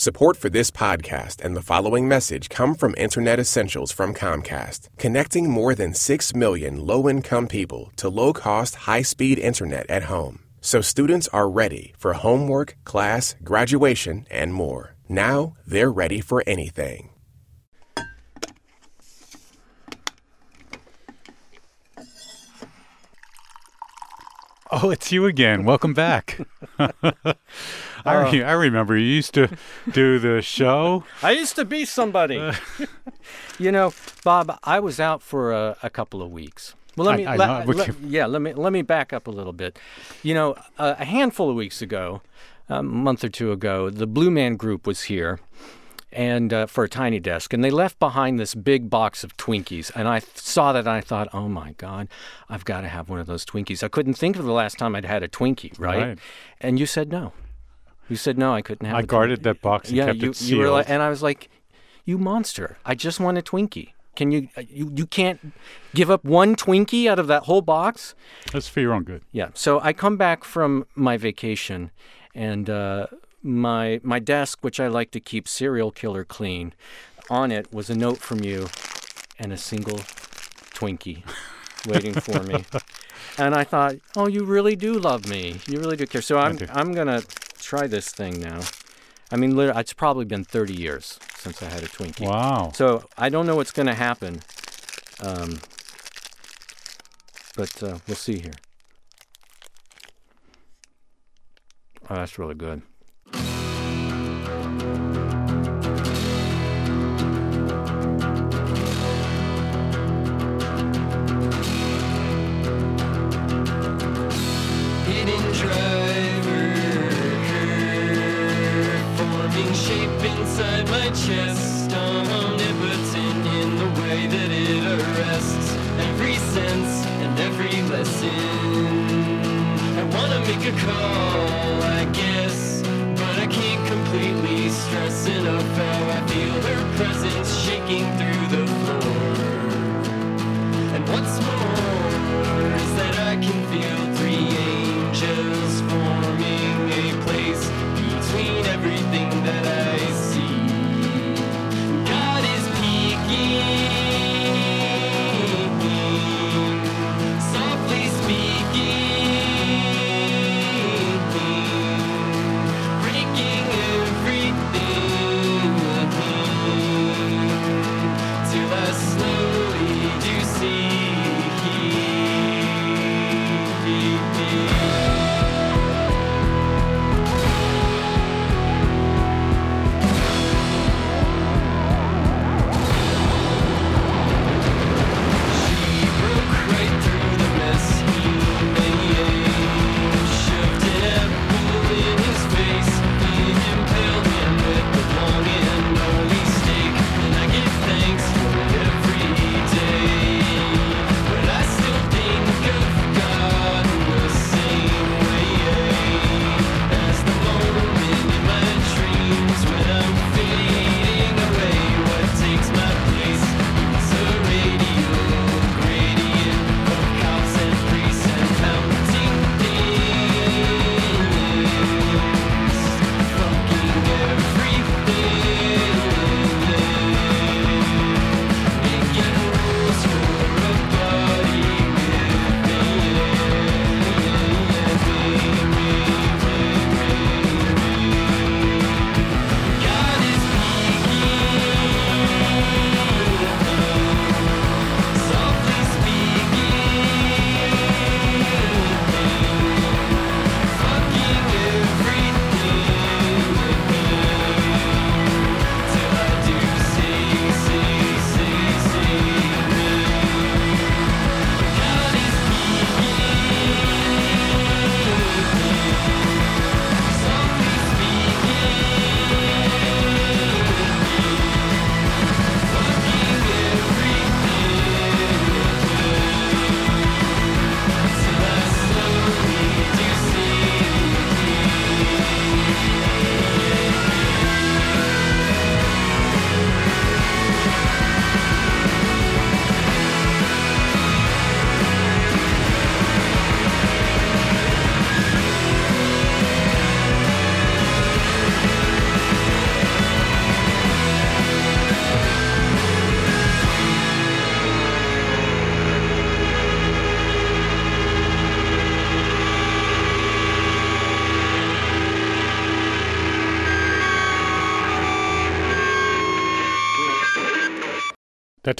Support for this podcast and the following message come from Internet Essentials from Comcast, connecting more than 6 million low income people to low cost, high speed internet at home. So students are ready for homework, class, graduation, and more. Now they're ready for anything. Oh, it's you again. Welcome back. I, re- I remember you used to do the show. I used to be somebody. you know, Bob, I was out for a, a couple of weeks. Well, let me, I let- know. Let- can- yeah, let me let me back up a little bit. You know, a, a handful of weeks ago, a month or two ago, the Blue Man Group was here, and uh, for a tiny desk, and they left behind this big box of Twinkies, and I th- saw that, and I thought, oh my God, I've got to have one of those Twinkies. I couldn't think of the last time I'd had a Twinkie, right? Right. And you said no. You said no, I couldn't have. I guarded that box and yeah, kept you, it you were like, and I was like, "You monster! I just want a Twinkie. Can you uh, you you can't give up one Twinkie out of that whole box?" That's for your own good. Yeah. So I come back from my vacation, and uh, my my desk, which I like to keep serial killer clean, on it was a note from you, and a single Twinkie waiting for me. And I thought, oh, you really do love me. You really do care. So I'm. I'm gonna try this thing now. I mean, literally, it's probably been 30 years since I had a Twinkie. Wow. So I don't know what's going to happen, um, but uh, we'll see here. Oh, that's really good.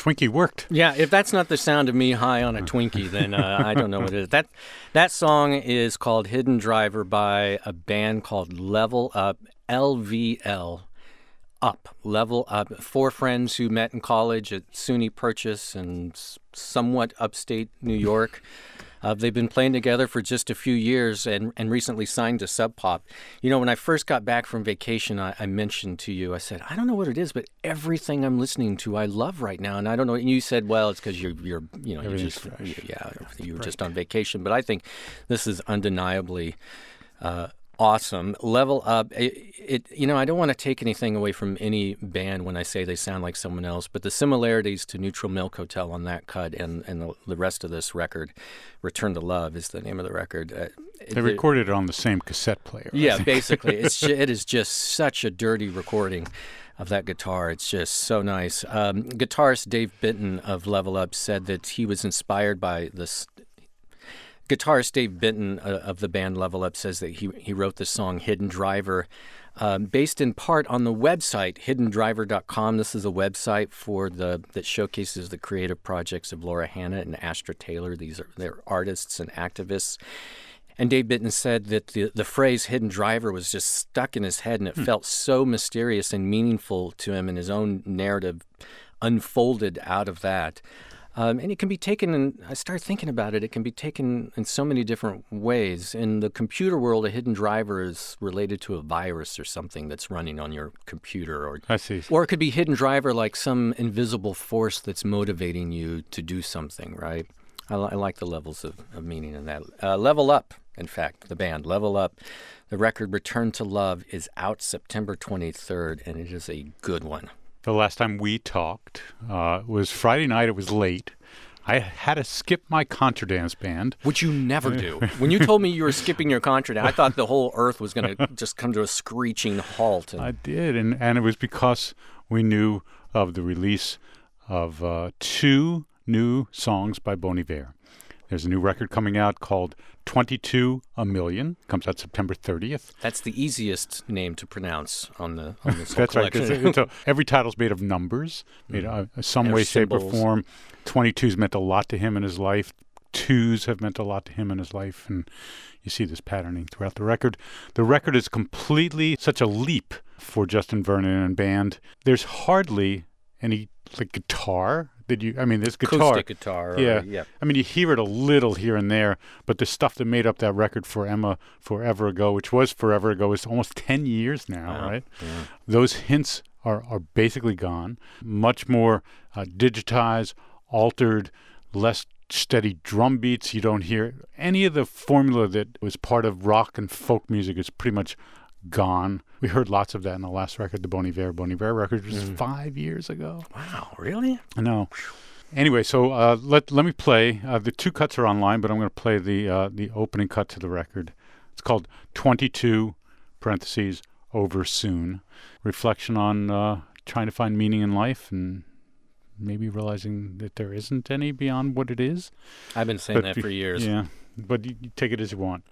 Twinkie worked. Yeah, if that's not the sound of me high on a Twinkie, then uh, I don't know what it is. That that song is called "Hidden Driver" by a band called Level Up, LVL, Up, Level Up. Four friends who met in college at SUNY Purchase and somewhat upstate New York. Uh, they've been playing together for just a few years and, and recently signed to Sub Pop. You know, when I first got back from vacation, I, I mentioned to you, I said, I don't know what it is, but everything I'm listening to, I love right now. And I don't know. And you said, well, it's because you're, you're, you know, you Everything's just, fresh. yeah, you were just on vacation. But I think this is undeniably uh, awesome. Level up. It, it, you know, I don't want to take anything away from any band when I say they sound like someone else, but the similarities to Neutral Milk Hotel on that cut and, and the, the rest of this record, Return to Love is the name of the record. Uh, They it- recorded it on the same cassette player. Yeah, basically, it's it is just such a dirty recording of that guitar. It's just so nice. Um, guitarist Dave Benton of Level Up said that he was inspired by this. Guitarist Dave Benton uh, of the band Level Up says that he he wrote the song "Hidden Driver." Um, based in part on the website hiddendriver.com. This is a website for the that showcases the creative projects of Laura Hanna and Astra Taylor. These are they're artists and activists. And Dave Benton said that the, the phrase hidden driver was just stuck in his head and it felt so mysterious and meaningful to him, and his own narrative unfolded out of that. Um, and it can be taken, and I start thinking about it, it can be taken in so many different ways. In the computer world, a hidden driver is related to a virus or something that's running on your computer or I see. or it could be hidden driver, like some invisible force that's motivating you to do something, right? I, li- I like the levels of, of meaning in that. Uh, Level Up, in fact, the band Level Up. The record Return to Love is out September 23rd, and it is a good one. The last time we talked uh, was Friday night. It was late. I had to skip my contra dance band. Which you never do. When you told me you were skipping your contra dance, I thought the whole earth was going to just come to a screeching halt. And I did, and, and it was because we knew of the release of uh, two new songs by Bon Iver. There's a new record coming out called 22 A Million. Comes out September 30th. that's the easiest name to pronounce on the on this That's right. collection. It's, it's a, every title's made of numbers, made uh, some way, shape, or symbols. form. 22's meant a lot to him in his life. Twos have meant a lot to him in his life, and you see this patterning throughout the record. The record is completely such a leap for Justin Vernon and band. There's hardly any like guitar that you. I mean, this guitar. Acoustic guitar. or- Yeah. yeah. I mean, you hear it a little here and there, but the stuff that made up that record for Emma forever ago, which was forever ago, is almost 10 years now, Wow. right? Those hints are, are basically gone. Much more uh, digitized, altered, less steady drum beats. You don't hear any of the formula that was part of rock and folk music is pretty much gone. We heard lots of that in the last record, the Bon Iver. Bon Iver record was five years ago. Wow, really? I know. Anyway, so uh, let let me play. Uh, the two cuts are online, but I'm going to play the uh, the opening cut to the record. It's called 22 parentheses over soon. Reflection on uh, trying to find meaning in life and maybe realizing that there isn't any beyond what it is. I've been saying But that be- for years. Yeah, but you, you take it as you want.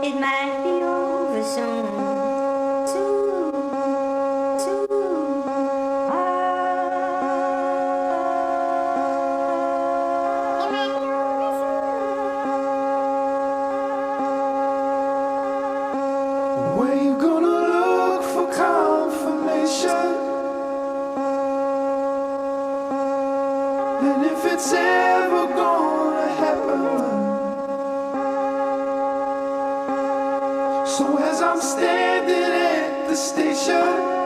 It might be over soon. I'm standing at the station.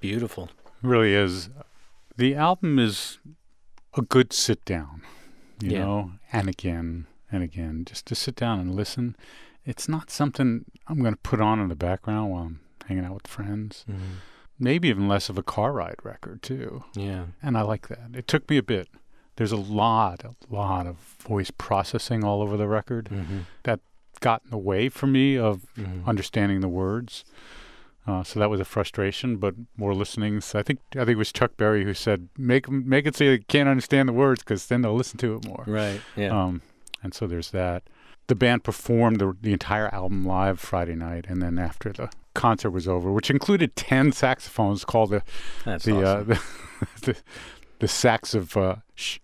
Beautiful. really is. The album is a good sit down, you Yeah. know, and again and again, just to sit down and listen. It's not something I'm going to put on in the background while I'm hanging out with friends. Maybe even less of a car ride record, too. Yeah. And I like that. It took me a bit. There's a lot, a lot of voice processing all over the record Mm-hmm. that got in the way for me of Mhm. understanding the words. Uh, so that was a frustration, but more listenings. I think I think it was Chuck Berry who said, "Make make it so you can't understand the words, because then they'll listen to it more." Right. Yeah. Um, and so there's that. The band performed the, the entire album live Friday night, and then after the concert was over, which included ten saxophones, called the That's the, awesome. uh, the the the sax of uh, shh.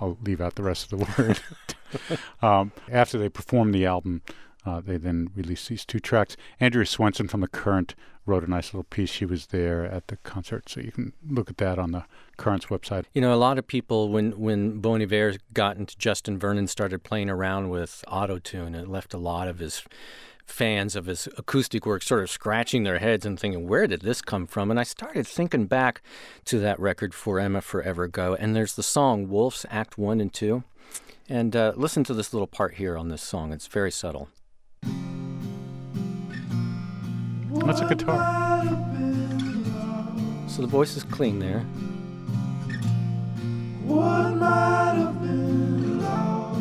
I'll leave out the rest of the word. um, after they performed the album, uh, they then released these two tracks. Andrea Swensson from the Current wrote a nice little piece. She was there at the concert, so you can look at that on the Current's website. You know, a lot of people when when Bon Iver got into Justin Vernon started playing around with auto tune, it left a lot of his fans of his acoustic work sort of scratching their heads and thinking, where did this come from? And I started thinking back to that record For Emma Forever Ago, and there's the song Wolves Act One and Two, and uh, listen to this little part here on this song. It's very subtle. That's a guitar. So the voice is clean there. What might have been lost?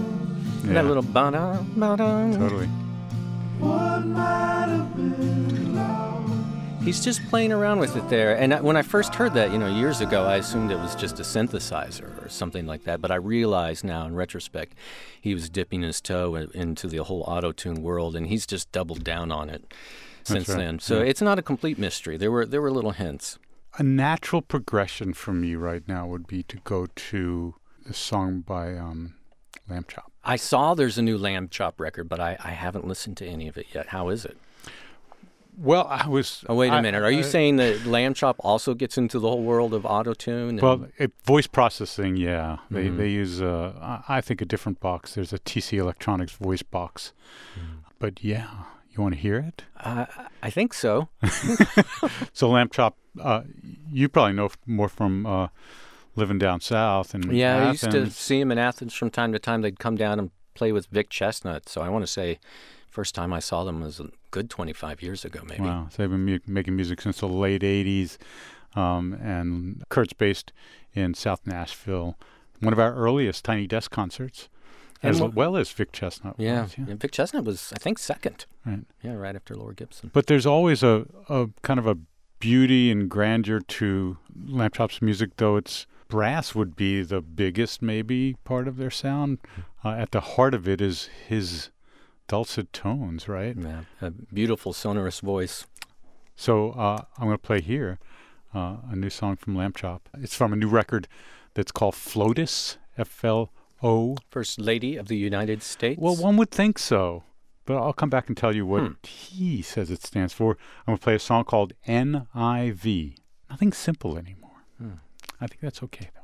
And That little ba-da, ba-da. totally. What might have been lost? He's just playing around with it there. And I, when I first heard that, you know, years ago, I assumed it was just a synthesizer or something like that. But I realize now, in retrospect, he was dipping his toe into the whole auto tune world, and he's just doubled down on it since right, then. So yeah. it's not a complete mystery. There were there were little hints. A natural progression for me right now would be to go to the song by um, Lambchop. I saw there's a new Lambchop record, but I, I haven't listened to any of it yet. How is it? Well, I was. Oh, wait a I- minute. Are you I- saying that Lambchop also gets into the whole world of auto tune? Well, it, voice processing, yeah. They Mhm. they use, uh, I I think, a different box. There's a TC Electronics voice box. But yeah, you want to hear it? uh, I think so. So Lambchop, uh, you probably know more from uh, living down south and Yeah, I used to see him in Athens from time to time. They'd come down and play with Vic Chesnutt. So I want to say, first time I saw them was a good 25 years ago, maybe. Wow, so they've been mu- making music since the late '80s, um, and Kurt's based in South Nashville. One of our earliest Tiny Desk concerts, as well as Vic Chesnutt. Yeah. was, and Vic Chesnutt was, I think, second. Right. Yeah, right after Laura Gibson. But there's always a, a kind of a beauty and grandeur to Lambchop's music, though it's brass would be the biggest maybe part of their sound. Uh, at the heart of it is his dulcet tones, right? Yeah, a beautiful sonorous voice. So uh, I'm going to play here uh, a new song from Lambchop. It's from a new record that's called Flotus, F L O. First Lady of the United States. Well, one would think so, but I'll come back and tell you what Hmm. he says it stands for. I'm going to play a song called NIV. Nothing simple anymore. Hmm. I think that's okay, though.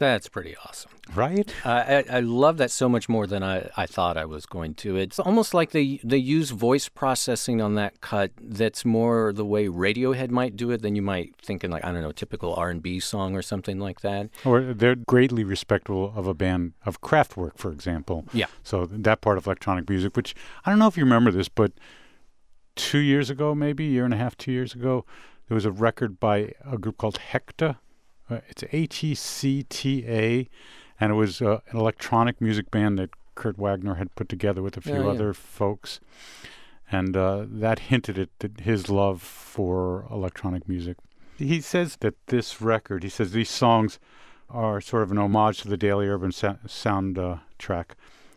That's pretty awesome. right? I, I I love that so much more than I, I thought I was going to. It's almost like they they use voice processing on that cut. That's more the way Radiohead might do it than you might think in like I don't know typical R and B song or something like that. Or they're greatly respectful of a band of Kraftwerk, for example. Yeah. So that part of electronic music, which I don't know if you remember this, but two years ago, maybe a year and a half, two years ago, there was a record by a group called Hecta. It's H E C T A, and it was uh, an electronic music band that Kurt Wagner had put together with a few Oh, yeah. other folks. And uh, that hinted at his love for electronic music. He says that this record, he says these songs are sort of an homage to the Daily Urban sa- sound uh, track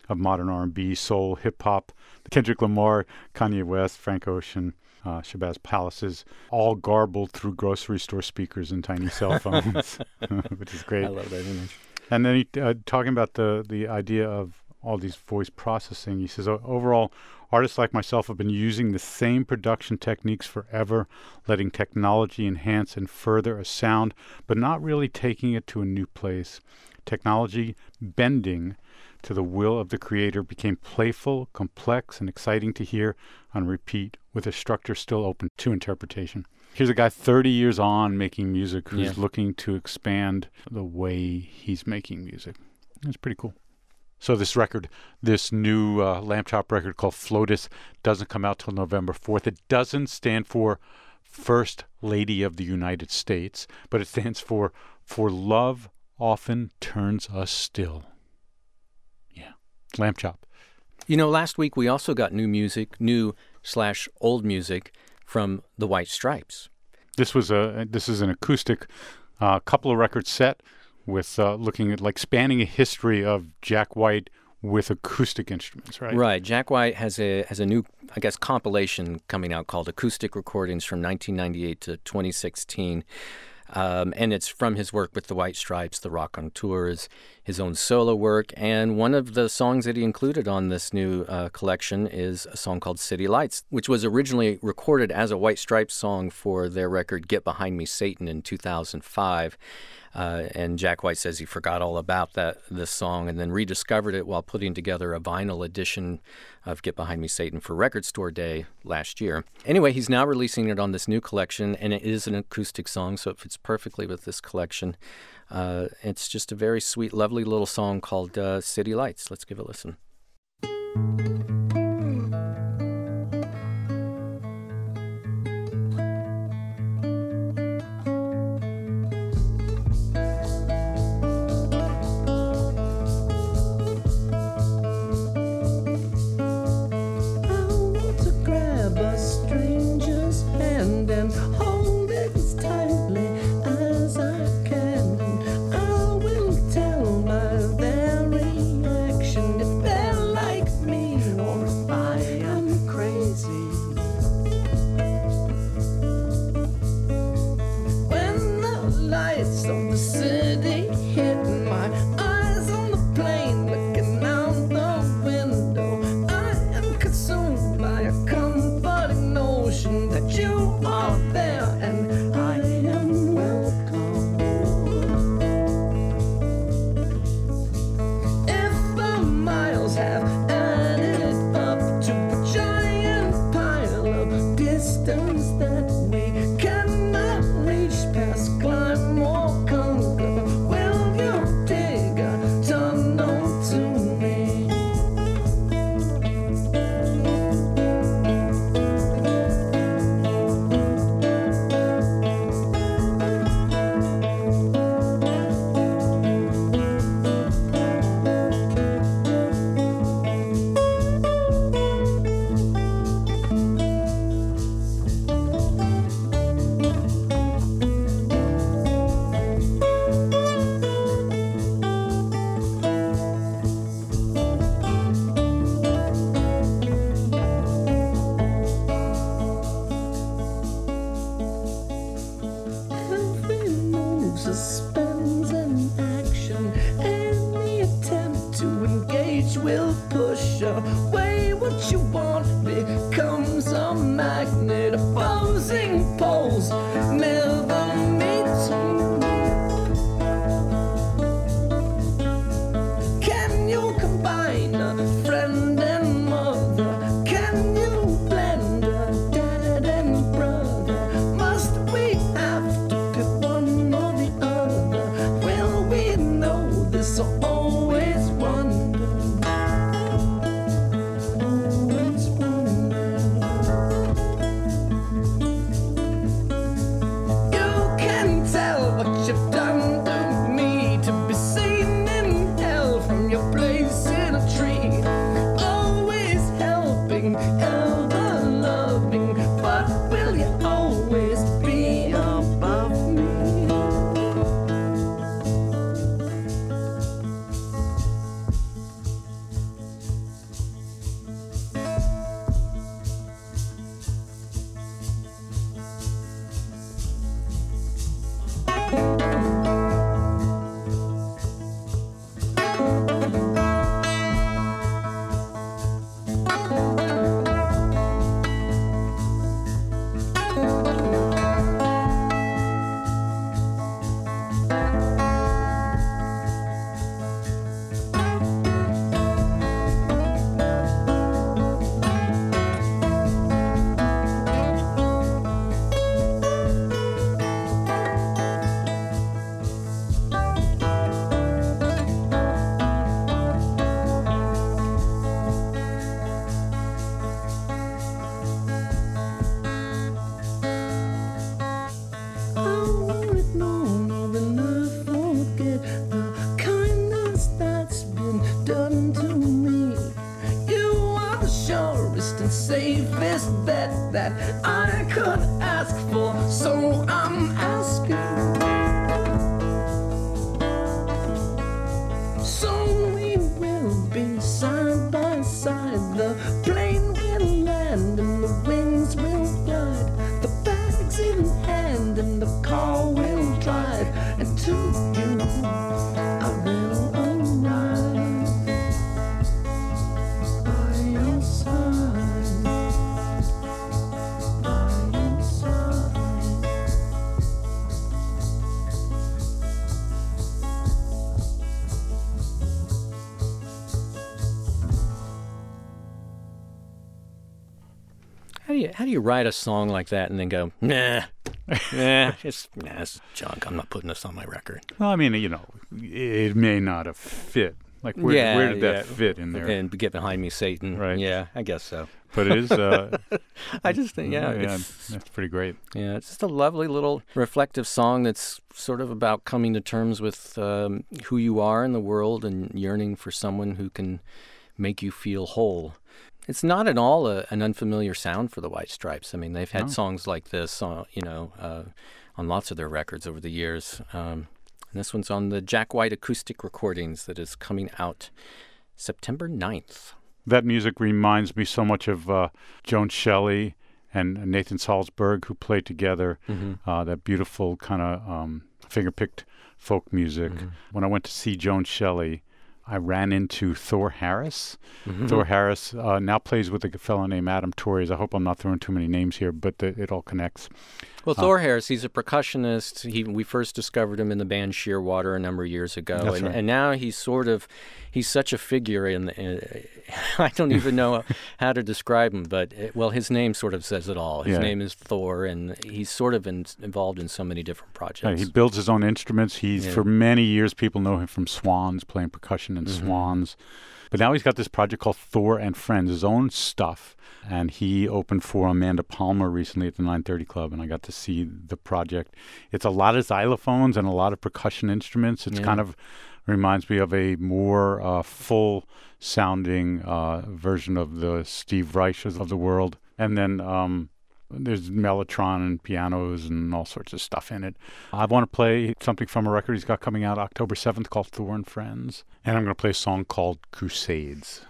of modern R&B, soul, hip hop, Kendrick Lamar, Kanye West, Frank Ocean, uh, Shabazz Palaces, all garbled through grocery store speakers and tiny cell phones, which is great. I love that image. And then he uh, talking about the the idea of all these voice processing. He says overall, artists like myself have been using the same production techniques forever, letting technology enhance and further a sound, but not really taking it to a new place. Technology bending to the will of the creator became playful, complex, and exciting to hear on repeat, with a structure still open to interpretation. Here's a guy 30 years on making music who's Yeah. looking to expand the way he's making music. It's pretty cool. So this record, this new uh, Lambchop record called Flotus, doesn't come out till November 4th. It doesn't stand for First Lady of the United States, but it stands for For Love Often Turns Us Still. Lambchop. You know, last week we also got new music, new slash old music from the White Stripes. This was a this is an acoustic uh, couple of record set with uh, looking at like spanning a history of Jack White with acoustic instruments, right? Right. Jack White has a has a new, I guess, compilation coming out called Acoustic Recordings from 1998 to 2016. Um, and it's from his work with the White Stripes, the Raconteurs, his own solo work. And one of the songs that he included on this new uh, collection is a song called City Lights, which was originally recorded as a White Stripes song for their record Get Behind Me Satan in 2005. Uh, and Jack White says he forgot all about that this song and then rediscovered it while putting together a vinyl edition of Get Behind Me Satan for Record Store Day last year. Anyway, he's now releasing it on this new collection, and it is an acoustic song, so it fits perfectly with this collection. Uh, it's just a very sweet, lovely little song called uh, City Lights. Let's give it a listen. Of write a song like that and then go nah, nah, it's nah, it's junk. I'm not putting this on my record. Well, I mean, you know, it may not have fit. Like, where, yeah, where did that yeah. fit in there? And get behind me, Satan. Right. Yeah, I guess so. But it is, uh, I just think yeah, yeah, it's, that's pretty great. yeah, it's just a lovely little reflective song that's sort of about coming to terms with um, who you are in the world and yearning for someone who can make you feel whole. It's not at all a, an unfamiliar sound for the White Stripes. I mean, they've had No. songs like this, uh, you know, uh, on lots of their records over the years. Um, and this one's on the Jack White acoustic recordings that is coming out September 9th. That music reminds me so much of uh, Joan Shelley and Nathan Salsburg, who played together. Uh, that beautiful kind of um, finger-picked folk music. When I went to see Joan Shelley, I ran into Thor Harris. Thor Harris uh, now plays with a fellow named Adam Torres. I hope I'm not throwing too many names here, but the, it all connects. Well, Thor Harris, he's a percussionist. He we first discovered him in the band Shearwater a number of years ago, and, right. and now he's sort of he's such a figure in. in I don't even know how to describe him, but uh well, his name sort of says it all. His Yeah. name is Thor, and he's sort of in, involved in so many different projects. he builds his own instruments. He's Yeah. for many years people know him from Swans, playing percussion in Swans. But now he's got this project called Thor and Friends, his own stuff. And he opened for Amanda Palmer recently at the 930 Club, and I got to see the project. It's a lot of xylophones and a lot of percussion instruments. It's Yeah. kind of reminds me of a more uh, full sounding uh, version of the Steve Reiches of the world. And then um, there's mellotron and pianos and all sorts of stuff in it. I want to play something from a record he's got coming out October 7th called Thor and Friends. And I'm going to play a song called Crusades.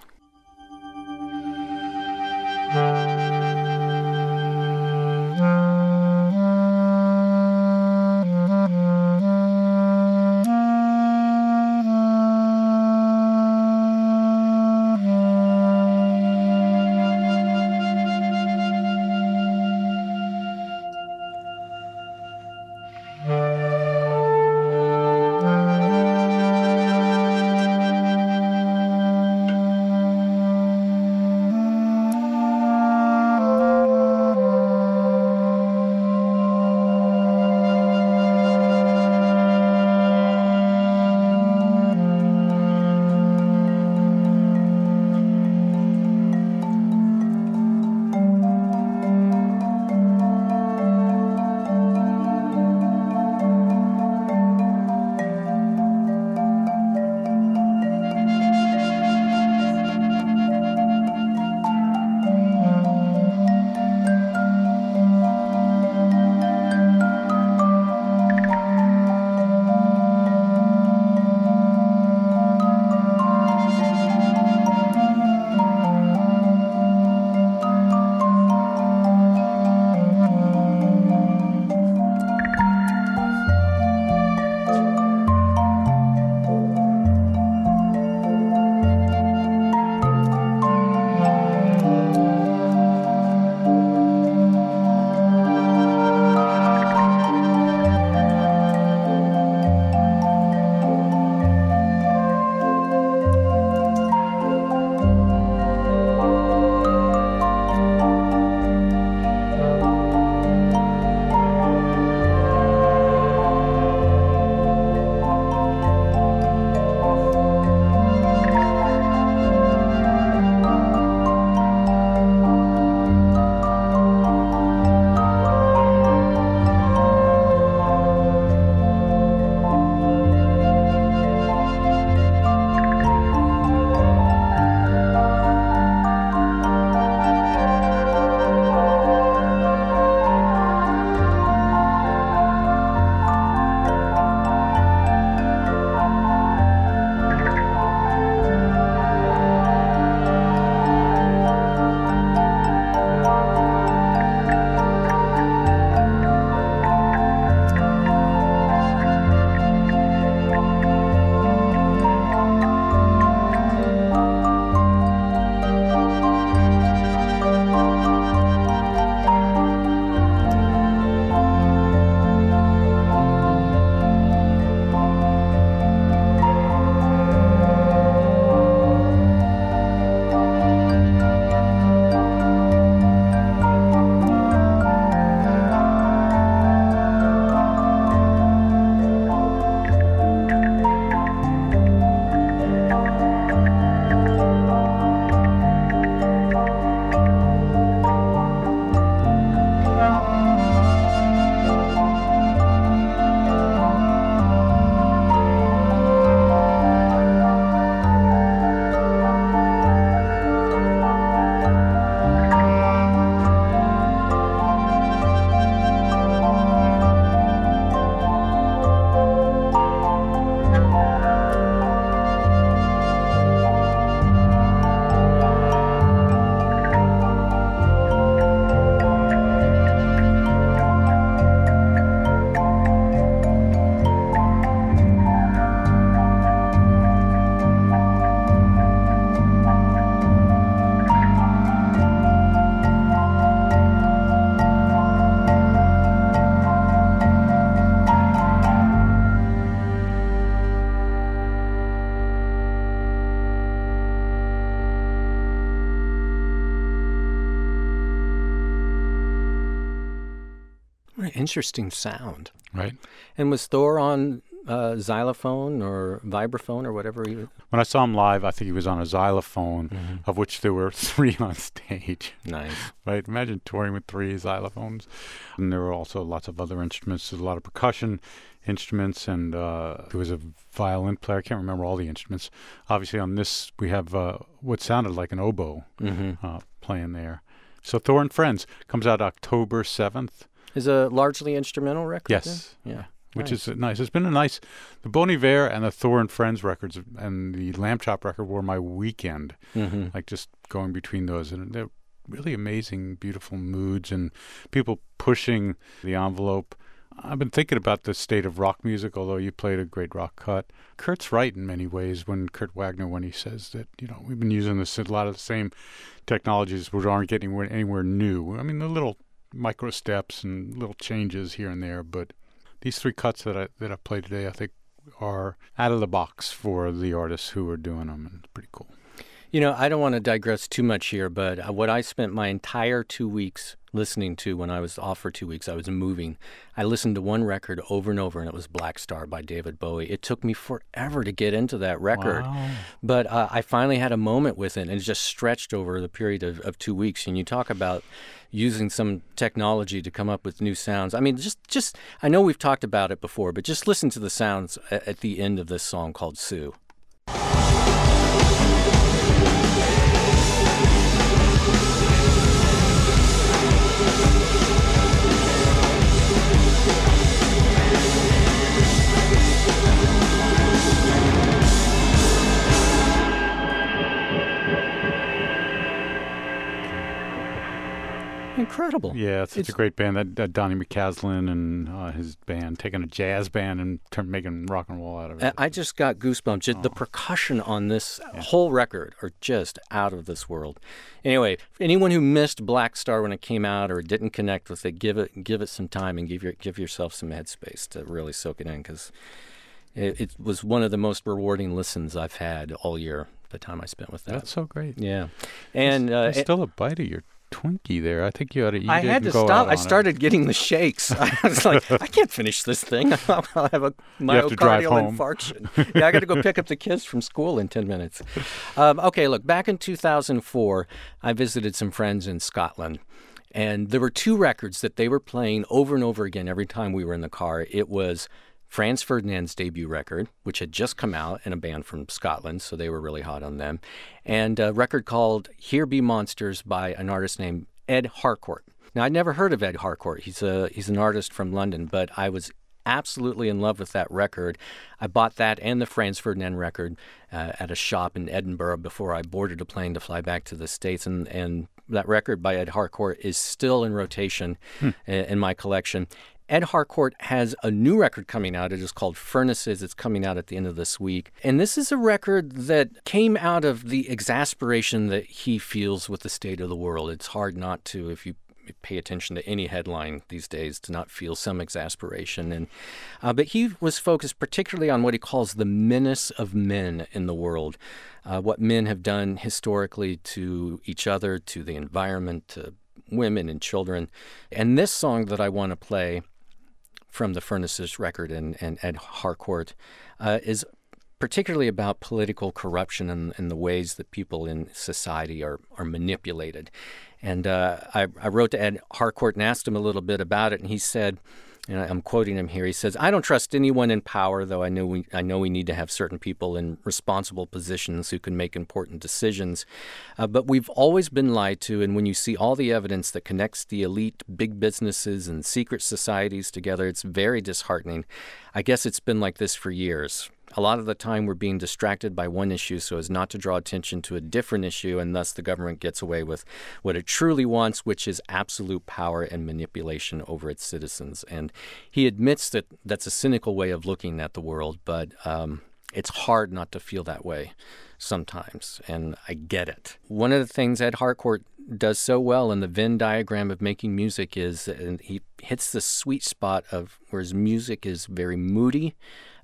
Interesting sound. right? And was Thor on uh, xylophone or vibraphone or whatever he was? When I saw him live, I think he was on a xylophone, Mm-hmm. of which there were three on stage. Nice. Right? Imagine touring with three xylophones. And there were also lots of other instruments. There's a lot of percussion instruments, and uh, there was a violin player. I can't remember all the instruments. Obviously, on this, we have uh, what sounded like an oboe Mm-hmm. uh, playing there. So Thor and Friends comes out October 7th. Is a largely instrumental record? Yes. then? Yeah. which Nice. is nice. It's been a nice. The Bon Iver and the Thor and Friends records and the Lambchop record were my weekend. Mm-hmm. Like just going between those, and they're really amazing, beautiful moods and people pushing the envelope. I've been thinking about the state of rock music, although you played a great rock cut. Kurt's right in many ways when Kurt Wagner, when he says that, you know, we've been using this a lot of the same technologies, which aren't getting anywhere, anywhere new. I mean, the little micro steps and little changes here and there, but these three cuts that I that I played today, I think, are out of the box for the artists who are doing them, and it's pretty cool. You know, I don't want to digress too much here, but uh, what I spent my entire two weeks listening to when I was off for two weeks, I was moving. I listened to one record over and over, and it was Blackstar by David Bowie. It took me forever to get into that record, but uh, I finally had a moment with it, and it just stretched over the period of, of two weeks. And you talk about using some technology to come up with new sounds. I mean, just just I know we've talked about it before, but just listen to the sounds at, at the end of this song called Sue. Incredible. Yeah, it's such It's- a great band. That, that Donny McCaslin and uh, his band taking a jazz band and turn, making rock and roll out of it. I- I just got goosebumps. Just The percussion on this whole record are just out of this world. Anyway, anyone who missed Blackstar when it came out or didn't connect with it, give it give it some time and give your give yourself some headspace to really soak it in because it, it was one of the most rewarding listens I've had all year. The time I spent with that. That's so great. yeah, and uh, still a bite of your Twinkie there. I think you ought to eat I it had and to stop. I on it. started getting the shakes. I was like, I can't finish this thing. I'll have a have myocardial home. infarction. yeah, I got to go pick up the kids from school in 10 minutes. Um, okay, look, back in 2004, I visited some friends in Scotland. And there were two records that they were playing over and over again every time we were in the car. It was Franz Ferdinand's debut record, which had just come out in a band from Scotland, so they were really hot on them, and a record called Here Be Monsters by an artist named Ed Harcourt. Now, I'd never heard of Ed Harcourt. He's a he's an artist from London, but I was absolutely in love with that record. I bought that and the Franz Ferdinand record uh, at a shop in Edinburgh before I boarded a plane to fly back to the States. And, and that record by Ed Harcourt is still in rotation i- in my collection. Ed Harcourt has a new record coming out. It is called Furnaces. It's coming out at the end of this week. And this is a record that came out of the exasperation that he feels with the state of the world. It's hard not to, if you pay attention to any headline these days to not feel some exasperation and uh, but he was focused particularly on what he calls the menace of men in the world uh, what men have done historically to each other to the environment to women and children and this song that i want to play from the furnaces record and, and ed harcourt uh, is particularly about political corruption and, and the ways that people in society are, are manipulated. And uh, I, I wrote to Ed Harcourt and asked him a little bit about it, and he said, and I'm quoting him here. He says, "I don't trust anyone in power, though I know we I know we need to have certain people in responsible positions who can make important decisions. Uh, but we've always been lied to, and when you see all the evidence that connects the elite, big businesses, and secret societies together, it's very disheartening. I guess it's been like this for years." A lot of the time, we're being distracted by one issue so as not to draw attention to a different issue, and thus the government gets away with what it truly wants, which is absolute power and manipulation over its citizens. And he admits that that's a cynical way of looking at the world, but um, it's hard not to feel that way sometimes, and I get it. One of the things Ed Harcourt does so well in the Venn diagram of making music is, and he hits the sweet spot of where his music is very moody,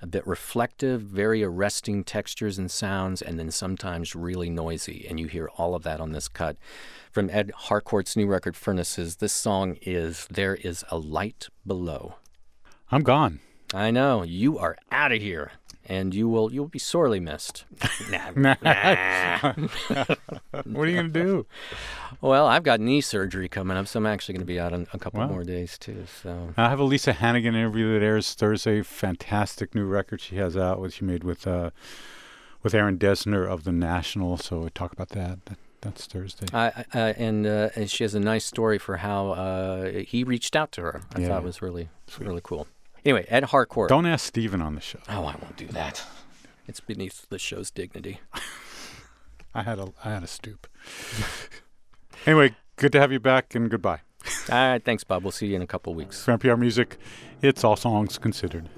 a bit reflective, very arresting textures and sounds, and then sometimes really noisy. And you hear all of that on this cut. From Ed Harcourt's new record, Furnaces, this song is There Is a Light Below. I'm gone. I know, you are out of here. And you will you'll be sorely missed. Nah, nah. What are you going to do? Well, I've got knee surgery coming up, so I'm actually going to be out in a couple Wow. more days too. So I have a Lisa Hannigan interview that airs Thursday. Fantastic new record she has out, which she made with uh, with Aaron Dessner of the National. So we talk about that. that that's Thursday. I, I and, uh, and she has a nice story for how uh, he reached out to her. I Yeah. thought it was really really cool. Anyway, Ed Harcourt. Don't ask Steven on the show. Oh, I won't do that. It's beneath the show's dignity. I had a I had a stoop. anyway, good to have you back, and goodbye. All right, thanks, Bob. We'll see you in a couple weeks. For NPR Music, it's all songs considered.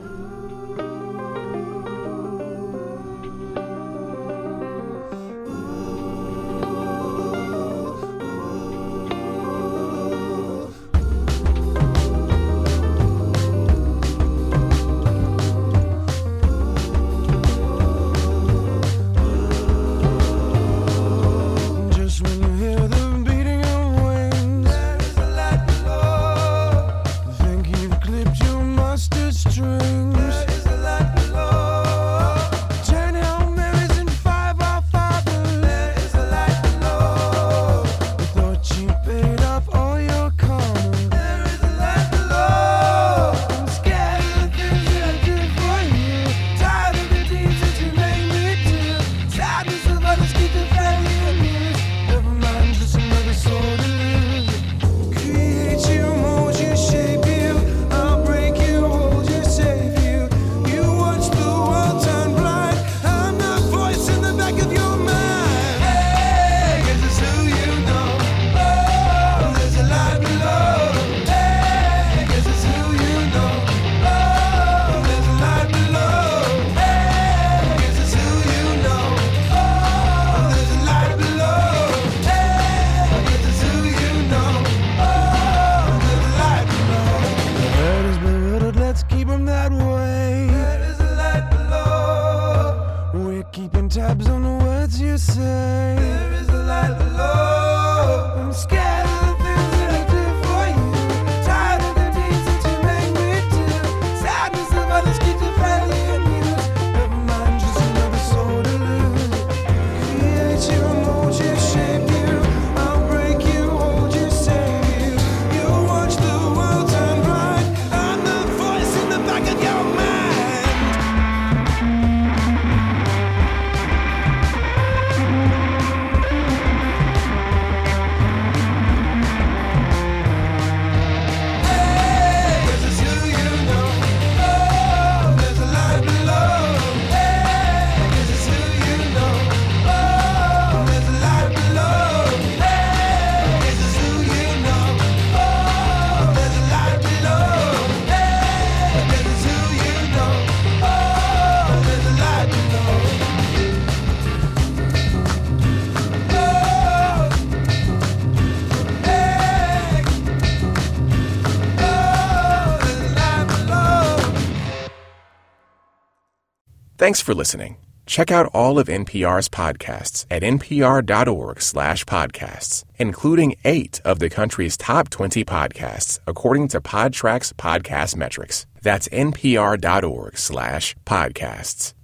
Thanks for listening. Check out all of NPR's podcasts at npr.org slash podcasts, including eight of the country's top 20 podcasts, according to Podtrac's podcast metrics. That's npr.org slash podcasts.